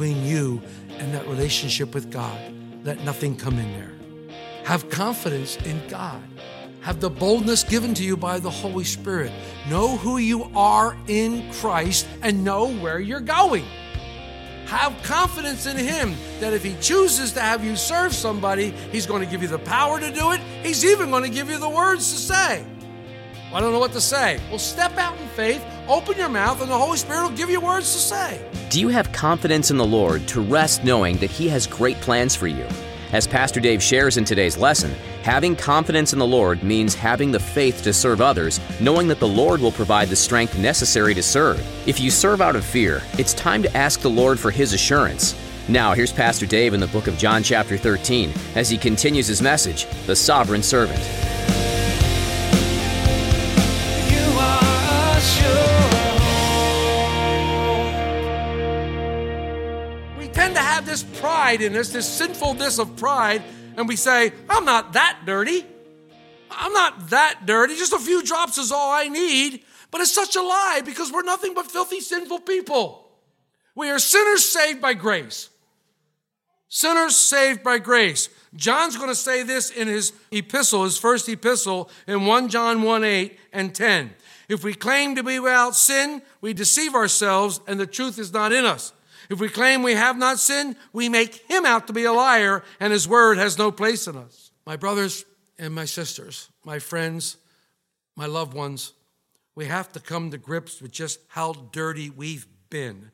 Between you and that relationship with God. Let nothing come in there. Have confidence in God. Have the boldness given to you by the Holy Spirit. Know who you are in Christ and know where you're going. Have confidence in Him that if He chooses to have you serve somebody, He's going to give you the power to do it. He's even going to give you the words to say. I don't know what to say. Well, step out in faith, open your mouth, and the Holy Spirit will give you words to say. Do you have confidence in the Lord to rest knowing that He has great plans for you? As Pastor Dave shares in today's lesson, having confidence in the Lord means having the faith to serve others, knowing that the Lord will provide the strength necessary to serve. If you serve out of fear, it's time to ask the Lord for His assurance. Now, here's Pastor Dave in the book of John, chapter 13, as he continues his message The Sovereign Servant. Tend to have this pride in us, this sinfulness of pride, and we say, I'm not that dirty. I'm not that dirty. Just a few drops is all I need. But it's such a lie because we're nothing but filthy, sinful people. We are sinners saved by grace. Sinners saved by grace. John's going to say this in his epistle, his first epistle, in 1 John 1 8 and 10. If we claim to be without sin, we deceive ourselves and the truth is not in us. If we claim we have not sinned, we make him out to be a liar and his word has no place in us. My brothers and my sisters, my friends, my loved ones, we have to come to grips with just how dirty we've been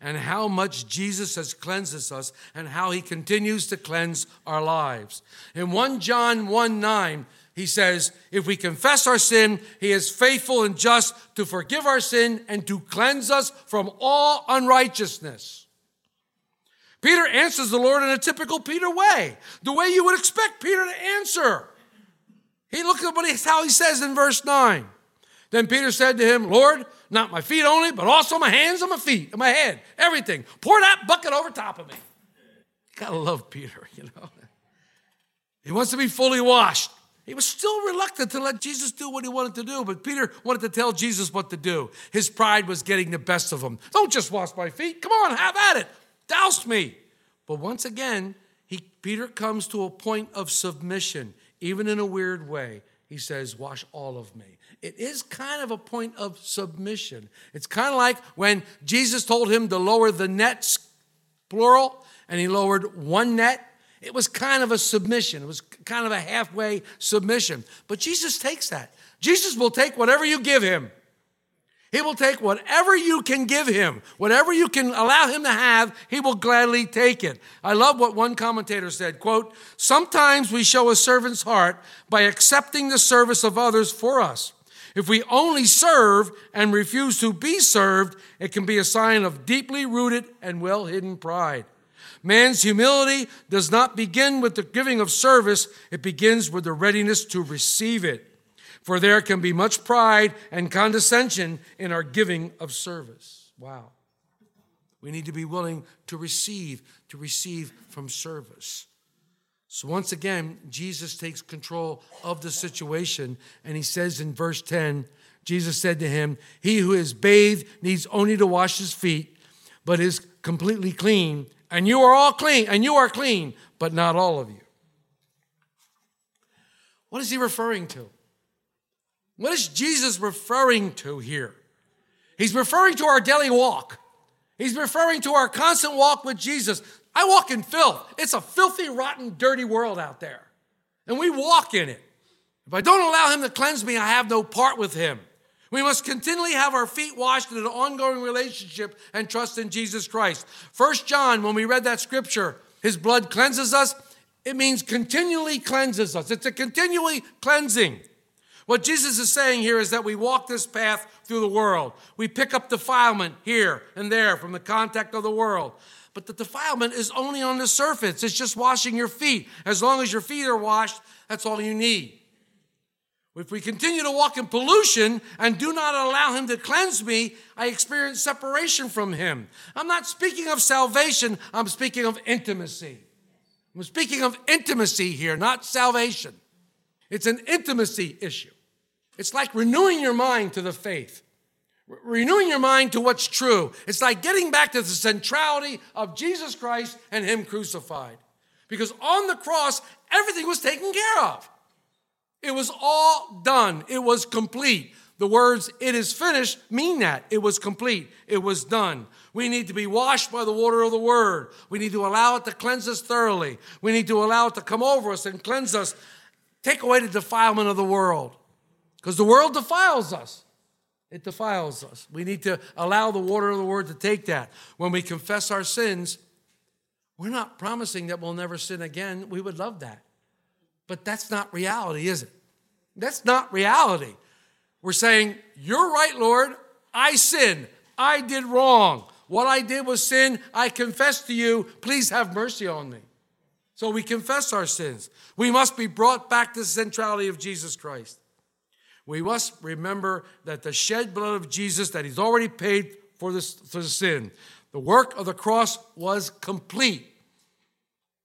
and how much Jesus has cleansed us and how he continues to cleanse our lives. In 1 John 1 9, he says, If we confess our sin, he is faithful and just to forgive our sin and to cleanse us from all unrighteousness. Peter answers the Lord in a typical Peter way, the way you would expect Peter to answer. He look at what he, how he says in verse 9. Then Peter said to him, Lord, not my feet only, but also my hands and my feet and my head, everything. Pour that bucket over top of me. You gotta love Peter, you know. He wants to be fully washed. He was still reluctant to let Jesus do what he wanted to do, but Peter wanted to tell Jesus what to do. His pride was getting the best of him. Don't just wash my feet. Come on, have at it. Douse me. But once again, he, Peter comes to a point of submission, even in a weird way. He says, Wash all of me. It is kind of a point of submission. It's kind of like when Jesus told him to lower the nets, plural, and he lowered one net. It was kind of a submission. It was kind of a halfway submission. But Jesus takes that. Jesus will take whatever you give him. He will take whatever you can give him, whatever you can allow him to have, he will gladly take it. I love what one commentator said, quote, "Sometimes we show a servant's heart by accepting the service of others for us. If we only serve and refuse to be served, it can be a sign of deeply rooted and well-hidden pride. Man's humility does not begin with the giving of service, it begins with the readiness to receive it. For there can be much pride and condescension in our giving of service. Wow. We need to be willing to receive, to receive from service. So once again, Jesus takes control of the situation, and he says in verse 10 Jesus said to him, He who is bathed needs only to wash his feet, but is completely clean. And you are all clean, and you are clean, but not all of you. What is he referring to? What is Jesus referring to here? He's referring to our daily walk. He's referring to our constant walk with Jesus. I walk in filth. It's a filthy, rotten, dirty world out there. And we walk in it. If I don't allow Him to cleanse me, I have no part with Him. We must continually have our feet washed in an ongoing relationship and trust in Jesus Christ. First John, when we read that scripture, His blood cleanses us. It means continually cleanses us. It's a continually cleansing. What Jesus is saying here is that we walk this path through the world. We pick up defilement here and there from the contact of the world. But the defilement is only on the surface. It's just washing your feet. As long as your feet are washed, that's all you need. If we continue to walk in pollution and do not allow Him to cleanse me, I experience separation from Him. I'm not speaking of salvation, I'm speaking of intimacy. I'm speaking of intimacy here, not salvation. It's an intimacy issue. It's like renewing your mind to the faith, re- renewing your mind to what's true. It's like getting back to the centrality of Jesus Christ and Him crucified. Because on the cross, everything was taken care of. It was all done. It was complete. The words, it is finished, mean that. It was complete. It was done. We need to be washed by the water of the word. We need to allow it to cleanse us thoroughly. We need to allow it to come over us and cleanse us. Take away the defilement of the world. Because the world defiles us. It defiles us. We need to allow the water of the word to take that. When we confess our sins, we're not promising that we'll never sin again. We would love that. But that's not reality, is it? That's not reality. We're saying, You're right, Lord. I sin. I did wrong. What I did was sin. I confess to you. Please have mercy on me. So we confess our sins. We must be brought back to the centrality of Jesus Christ. We must remember that the shed blood of Jesus, that He's already paid for, this, for the sin, the work of the cross was complete.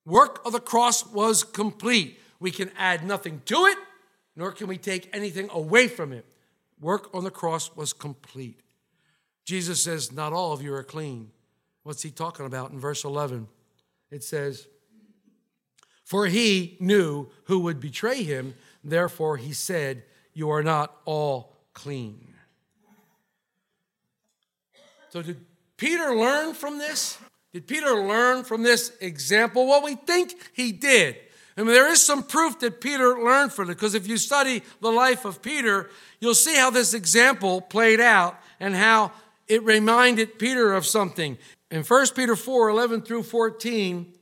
Work of the cross was complete. We can add nothing to it, nor can we take anything away from it. Work on the cross was complete. Jesus says, Not all of you are clean. What's he talking about in verse 11? It says, For he knew who would betray him, therefore he said, You are not all clean. So, did Peter learn from this? Did Peter learn from this example? Well, we think he did. I mean, there is some proof that Peter learned from it, because if you study the life of Peter, you'll see how this example played out and how it reminded Peter of something. In 1 Peter 4 11 through 14,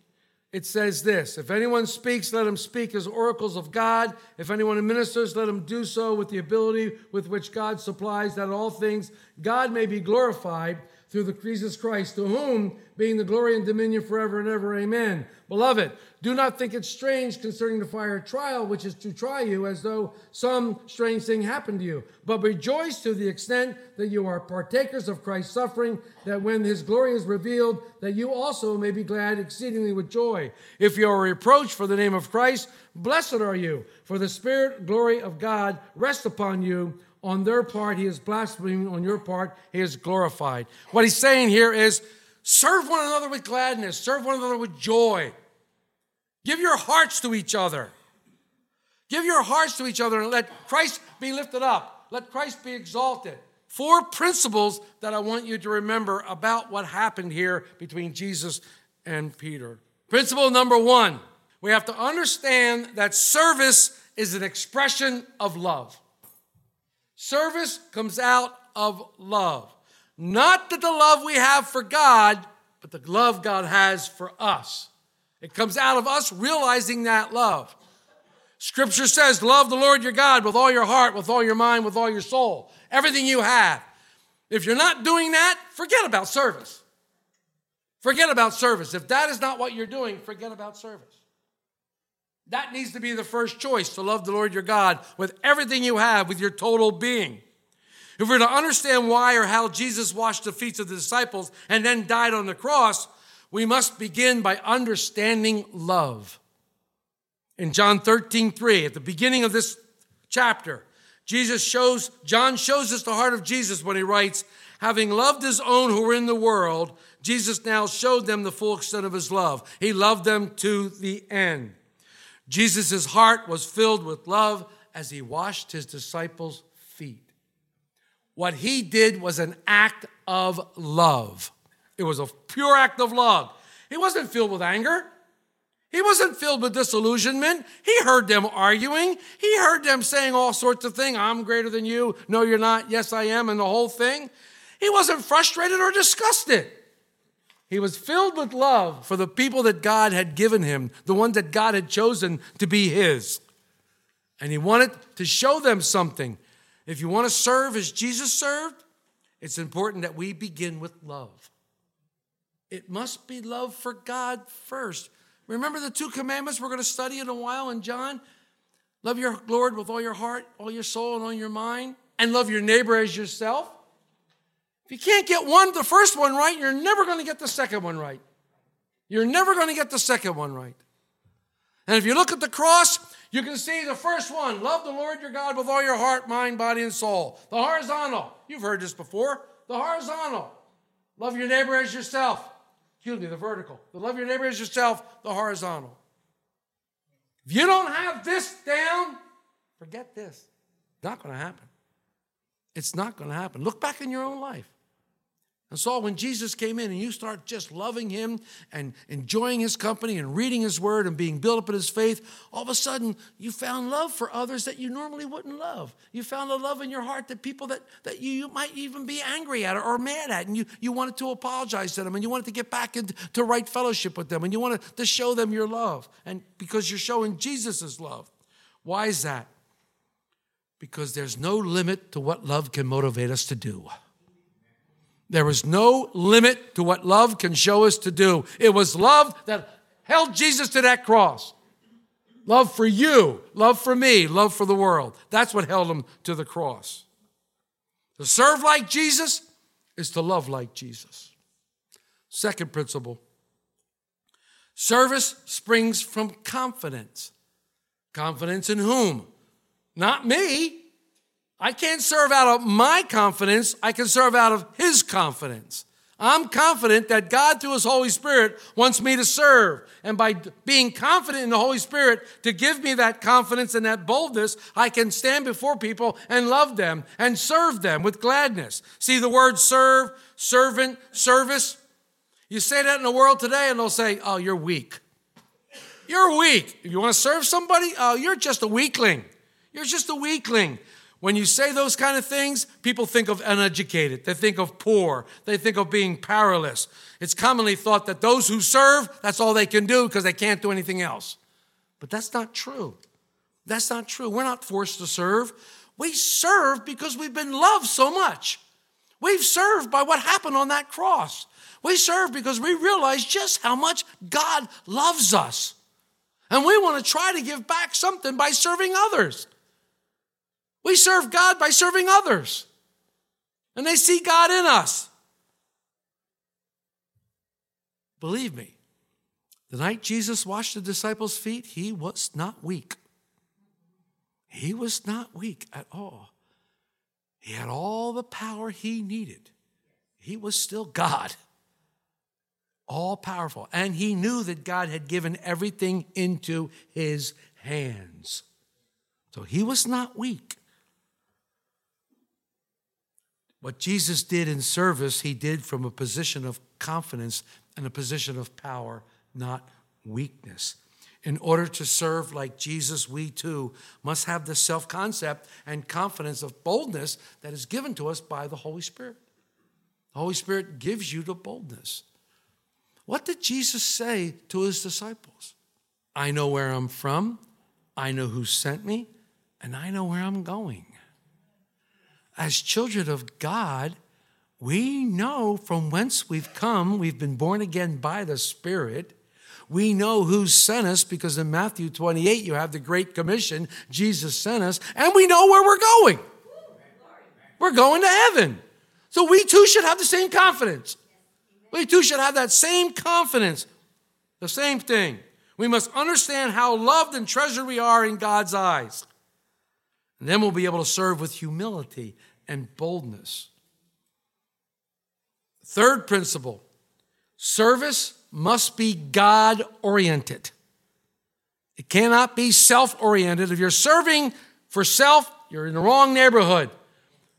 it says this If anyone speaks, let him speak as oracles of God. If anyone ministers, let him do so with the ability with which God supplies, that all things God may be glorified through the Jesus Christ, to whom being the glory and dominion forever and ever. Amen. Beloved, do not think it strange concerning the fire trial, which is to try you, as though some strange thing happened to you. But rejoice to the extent that you are partakers of Christ's suffering, that when his glory is revealed, that you also may be glad exceedingly with joy. If you are reproached for the name of Christ, blessed are you, for the spirit glory of God rests upon you. On their part, he is blaspheming. On your part, he is glorified. What he's saying here is serve one another with gladness, serve one another with joy. Give your hearts to each other. Give your hearts to each other and let Christ be lifted up. Let Christ be exalted. Four principles that I want you to remember about what happened here between Jesus and Peter. Principle number one we have to understand that service is an expression of love. Service comes out of love. Not that the love we have for God, but the love God has for us. It comes out of us realizing that love. Scripture says, Love the Lord your God with all your heart, with all your mind, with all your soul, everything you have. If you're not doing that, forget about service. Forget about service. If that is not what you're doing, forget about service. That needs to be the first choice to love the Lord your God with everything you have, with your total being. If we're to understand why or how Jesus washed the feet of the disciples and then died on the cross, we must begin by understanding love. In John 13, 3, at the beginning of this chapter, Jesus shows, John shows us the heart of Jesus when he writes, having loved his own who were in the world, Jesus now showed them the full extent of his love. He loved them to the end. Jesus' heart was filled with love as he washed his disciples' feet. What he did was an act of love. It was a pure act of love. He wasn't filled with anger. He wasn't filled with disillusionment. He heard them arguing. He heard them saying all sorts of things. I'm greater than you. No, you're not. Yes, I am. And the whole thing. He wasn't frustrated or disgusted. He was filled with love for the people that God had given him, the ones that God had chosen to be his. And he wanted to show them something. If you want to serve as Jesus served, it's important that we begin with love. It must be love for God first. Remember the two commandments we're going to study in a while in John? Love your Lord with all your heart, all your soul, and all your mind, and love your neighbor as yourself. If you can't get one, the first one right, you're never going to get the second one right. You're never going to get the second one right. And if you look at the cross, you can see the first one love the Lord your God with all your heart, mind, body, and soul. The horizontal, you've heard this before. The horizontal, love your neighbor as yourself. Excuse me, the vertical. The love your neighbor as yourself, the horizontal. If you don't have this down, forget this. Not going to happen. It's not going to happen. Look back in your own life. And so when Jesus came in and you start just loving him and enjoying his company and reading his word and being built up in his faith, all of a sudden you found love for others that you normally wouldn't love. You found a love in your heart that people that, that you, you might even be angry at or mad at, and you, you wanted to apologize to them and you wanted to get back into right fellowship with them and you wanted to show them your love. And because you're showing Jesus' love. Why is that? Because there's no limit to what love can motivate us to do. There was no limit to what love can show us to do. It was love that held Jesus to that cross. Love for you, love for me, love for the world. That's what held him to the cross. To serve like Jesus is to love like Jesus. Second principle service springs from confidence. Confidence in whom? Not me. I can't serve out of my confidence, I can serve out of His confidence. I'm confident that God, through His Holy Spirit, wants me to serve. And by being confident in the Holy Spirit to give me that confidence and that boldness, I can stand before people and love them and serve them with gladness. See the word serve, servant, service? You say that in the world today, and they'll say, Oh, you're weak. You're weak. You want to serve somebody, oh, you're just a weakling. You're just a weakling. When you say those kind of things, people think of uneducated. They think of poor. They think of being powerless. It's commonly thought that those who serve, that's all they can do because they can't do anything else. But that's not true. That's not true. We're not forced to serve. We serve because we've been loved so much. We've served by what happened on that cross. We serve because we realize just how much God loves us. And we want to try to give back something by serving others. We serve God by serving others. And they see God in us. Believe me, the night Jesus washed the disciples' feet, he was not weak. He was not weak at all. He had all the power he needed. He was still God, all powerful. And he knew that God had given everything into his hands. So he was not weak. What Jesus did in service, he did from a position of confidence and a position of power, not weakness. In order to serve like Jesus, we too must have the self concept and confidence of boldness that is given to us by the Holy Spirit. The Holy Spirit gives you the boldness. What did Jesus say to his disciples? I know where I'm from, I know who sent me, and I know where I'm going as children of God, we know from whence we've come. We've been born again by the Spirit. We know who sent us because in Matthew 28, you have the Great Commission. Jesus sent us, and we know where we're going. We're going to heaven. So we too should have the same confidence. We too should have that same confidence. The same thing. We must understand how loved and treasured we are in God's eyes. And then we'll be able to serve with humility and boldness. Third principle service must be God oriented. It cannot be self oriented. If you're serving for self, you're in the wrong neighborhood.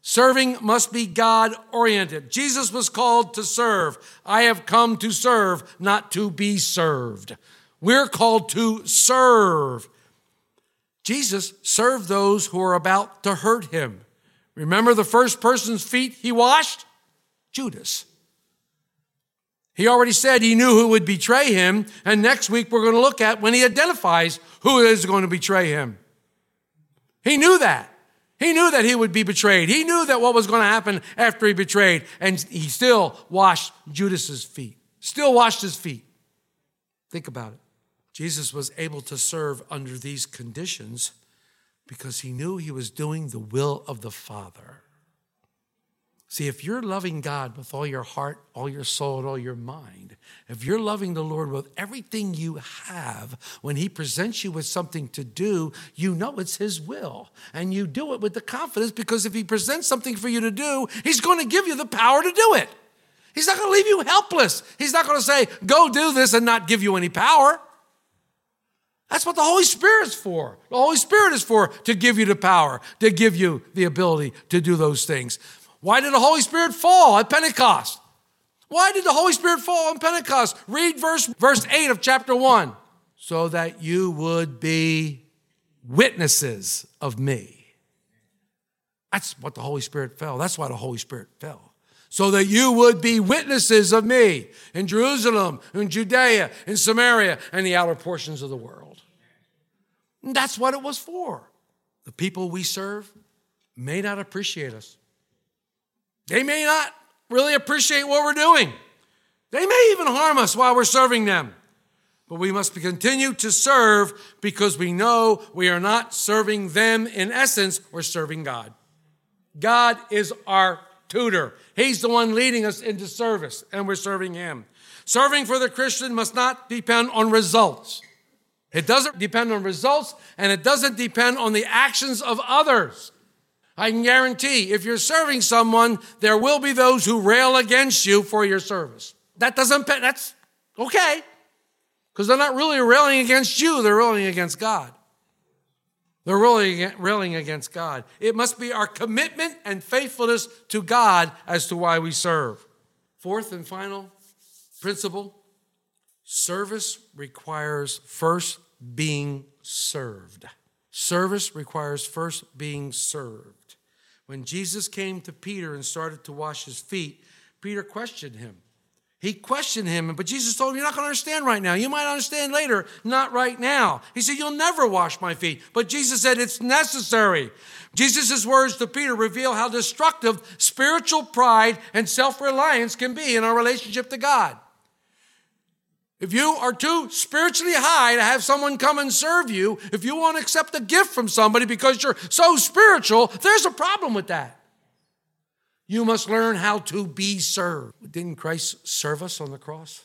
Serving must be God oriented. Jesus was called to serve. I have come to serve, not to be served. We're called to serve. Jesus served those who are about to hurt him. Remember the first person's feet he washed? Judas. He already said he knew who would betray him, and next week we're going to look at when he identifies who is going to betray him. He knew that. He knew that he would be betrayed. He knew that what was going to happen after he betrayed, and he still washed Judas's feet. Still washed his feet. Think about it. Jesus was able to serve under these conditions because he knew he was doing the will of the Father. See, if you're loving God with all your heart, all your soul, and all your mind, if you're loving the Lord with everything you have, when He presents you with something to do, you know it's His will. And you do it with the confidence because if He presents something for you to do, He's going to give you the power to do it. He's not going to leave you helpless. He's not going to say, go do this and not give you any power. That's what the Holy Spirit's for. The Holy Spirit is for to give you the power, to give you the ability to do those things. Why did the Holy Spirit fall at Pentecost? Why did the Holy Spirit fall on Pentecost? Read verse, verse 8 of chapter 1. So that you would be witnesses of me. That's what the Holy Spirit fell. That's why the Holy Spirit fell. So that you would be witnesses of me in Jerusalem, in Judea, in Samaria, and the outer portions of the world. That's what it was for. The people we serve may not appreciate us. They may not really appreciate what we're doing. They may even harm us while we're serving them. But we must continue to serve because we know we are not serving them in essence, we're serving God. God is our tutor. He's the one leading us into service, and we're serving Him. Serving for the Christian must not depend on results. It doesn't depend on results, and it doesn't depend on the actions of others. I can guarantee if you're serving someone, there will be those who rail against you for your service. That doesn't, that's okay, because they're not really railing against you, they're railing against God. They're railing, railing against God. It must be our commitment and faithfulness to God as to why we serve. Fourth and final principle service requires first being served. Service requires first being served. When Jesus came to Peter and started to wash his feet, Peter questioned him. He questioned him, but Jesus told him, You're not going to understand right now. You might understand later, not right now. He said, You'll never wash my feet. But Jesus said, It's necessary. Jesus' words to Peter reveal how destructive spiritual pride and self reliance can be in our relationship to God. If you are too spiritually high to have someone come and serve you, if you want to accept a gift from somebody because you're so spiritual, there's a problem with that. You must learn how to be served. Didn't Christ serve us on the cross?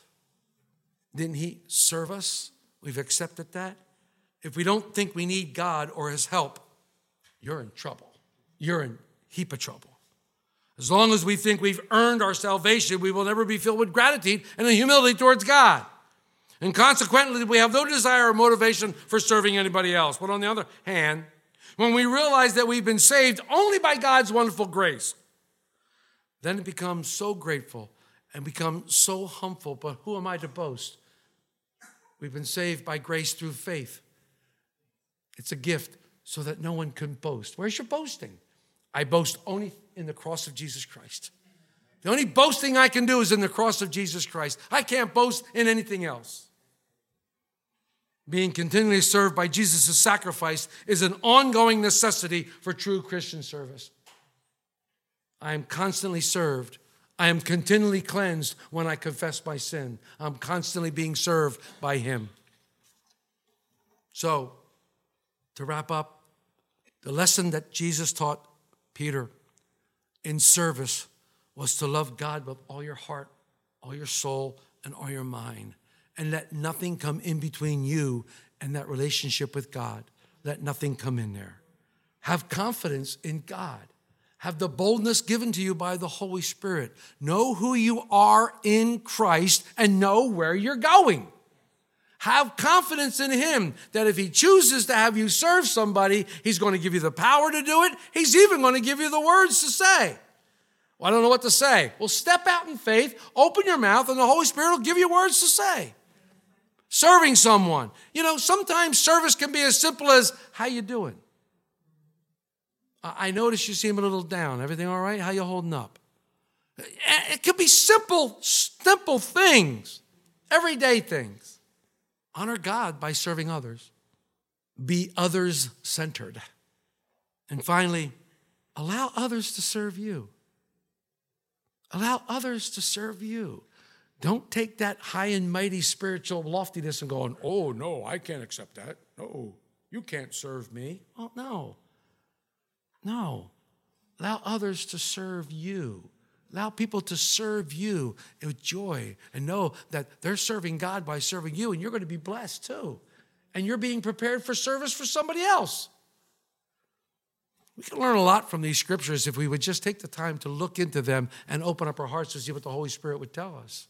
Didn't he serve us? We've accepted that. If we don't think we need God or his help, you're in trouble. You're in heap of trouble. As long as we think we've earned our salvation, we will never be filled with gratitude and humility towards God. And consequently, we have no desire or motivation for serving anybody else. But on the other hand, when we realize that we've been saved only by God's wonderful grace, then it becomes so grateful and become so humble. But who am I to boast? We've been saved by grace through faith. It's a gift so that no one can boast. Where's your boasting? I boast only in the cross of Jesus Christ. The only boasting I can do is in the cross of Jesus Christ. I can't boast in anything else. Being continually served by Jesus' sacrifice is an ongoing necessity for true Christian service. I am constantly served. I am continually cleansed when I confess my sin. I'm constantly being served by Him. So, to wrap up, the lesson that Jesus taught Peter in service was to love God with all your heart, all your soul, and all your mind. And let nothing come in between you and that relationship with God. Let nothing come in there. Have confidence in God. Have the boldness given to you by the Holy Spirit. Know who you are in Christ and know where you're going. Have confidence in Him that if He chooses to have you serve somebody, He's going to give you the power to do it. He's even going to give you the words to say. Well, I don't know what to say. Well, step out in faith, open your mouth, and the Holy Spirit will give you words to say. Serving someone. You know, sometimes service can be as simple as, how you doing? I notice you seem a little down. Everything all right? How you holding up? It could be simple, simple things, everyday things. Honor God by serving others. Be others centered. And finally, allow others to serve you. Allow others to serve you. Don't take that high and mighty spiritual loftiness and going, oh, no, I can't accept that. No, you can't serve me. Well, no. No. Allow others to serve you. Allow people to serve you with joy and know that they're serving God by serving you, and you're going to be blessed too. And you're being prepared for service for somebody else. We can learn a lot from these scriptures if we would just take the time to look into them and open up our hearts to see what the Holy Spirit would tell us.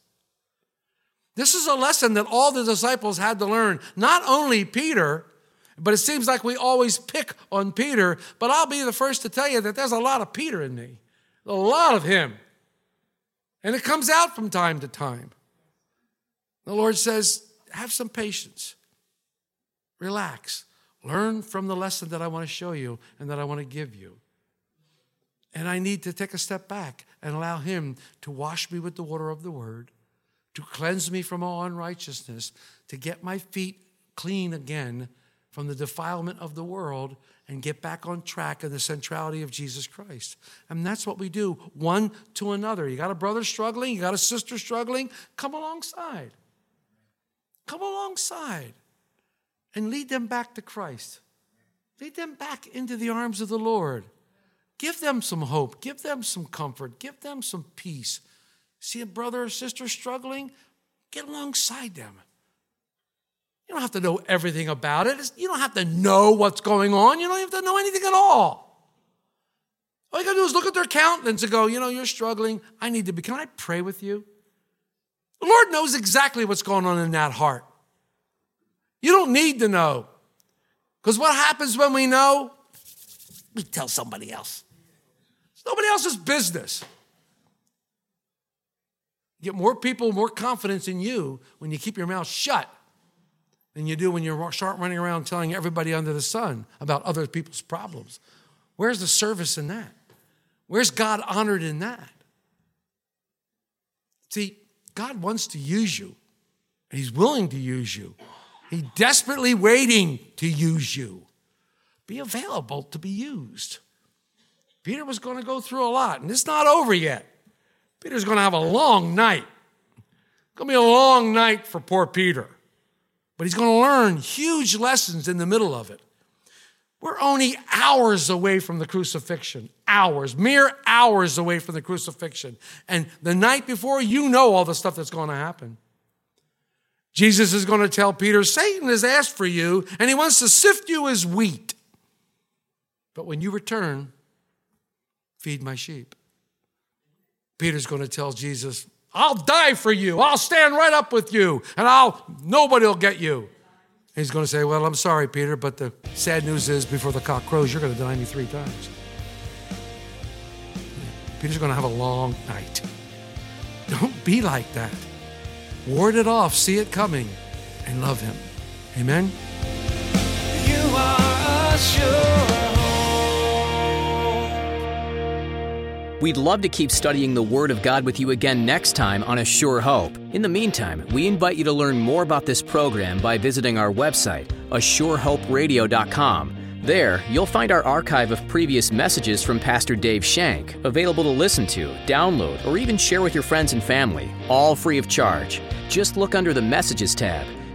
This is a lesson that all the disciples had to learn, not only Peter, but it seems like we always pick on Peter. But I'll be the first to tell you that there's a lot of Peter in me, a lot of him. And it comes out from time to time. The Lord says, have some patience, relax, learn from the lesson that I want to show you and that I want to give you. And I need to take a step back and allow Him to wash me with the water of the Word, to cleanse me from all unrighteousness, to get my feet clean again from the defilement of the world and get back on track in the centrality of Jesus Christ. And that's what we do, one to another. You got a brother struggling, you got a sister struggling, come alongside. Come alongside and lead them back to Christ. Lead them back into the arms of the Lord. Give them some hope, give them some comfort, give them some peace. See a brother or sister struggling? Get alongside them. You don't have to know everything about it. You don't have to know what's going on. You don't have to know anything at all. All you got to do is look at their countenance and go, you know, you're struggling. I need to be. Can I pray with you? The Lord knows exactly what's going on in that heart. You don't need to know. Because what happens when we know? We tell somebody else. It's nobody else's business. Get more people, more confidence in you when you keep your mouth shut than you do when you start running around telling everybody under the sun about other people's problems. Where's the service in that? Where's God honored in that? See, God wants to use you, He's willing to use you. He's desperately waiting to use you. Be available to be used. Peter was going to go through a lot, and it's not over yet. Peter's going to have a long night. It's going to be a long night for poor Peter. But he's going to learn huge lessons in the middle of it. We're only hours away from the crucifixion. Hours, mere hours away from the crucifixion. And the night before, you know all the stuff that's going to happen. Jesus is going to tell Peter, Satan has asked for you, and he wants to sift you as wheat. But when you return, feed my sheep. Peter's going to tell Jesus, I'll die for you. I'll stand right up with you, and I'll nobody will get you. He's going to say, Well, I'm sorry, Peter, but the sad news is before the cock crows, you're going to deny me three times. Peter's going to have a long night. Don't be like that. Ward it off, see it coming, and love him. Amen. You are a We'd love to keep studying the Word of God with you again next time on A Sure Hope. In the meantime, we invite you to learn more about this program by visiting our website, asurehoperadio.com. There, you'll find our archive of previous messages from Pastor Dave Shank, available to listen to, download, or even share with your friends and family, all free of charge. Just look under the Messages tab.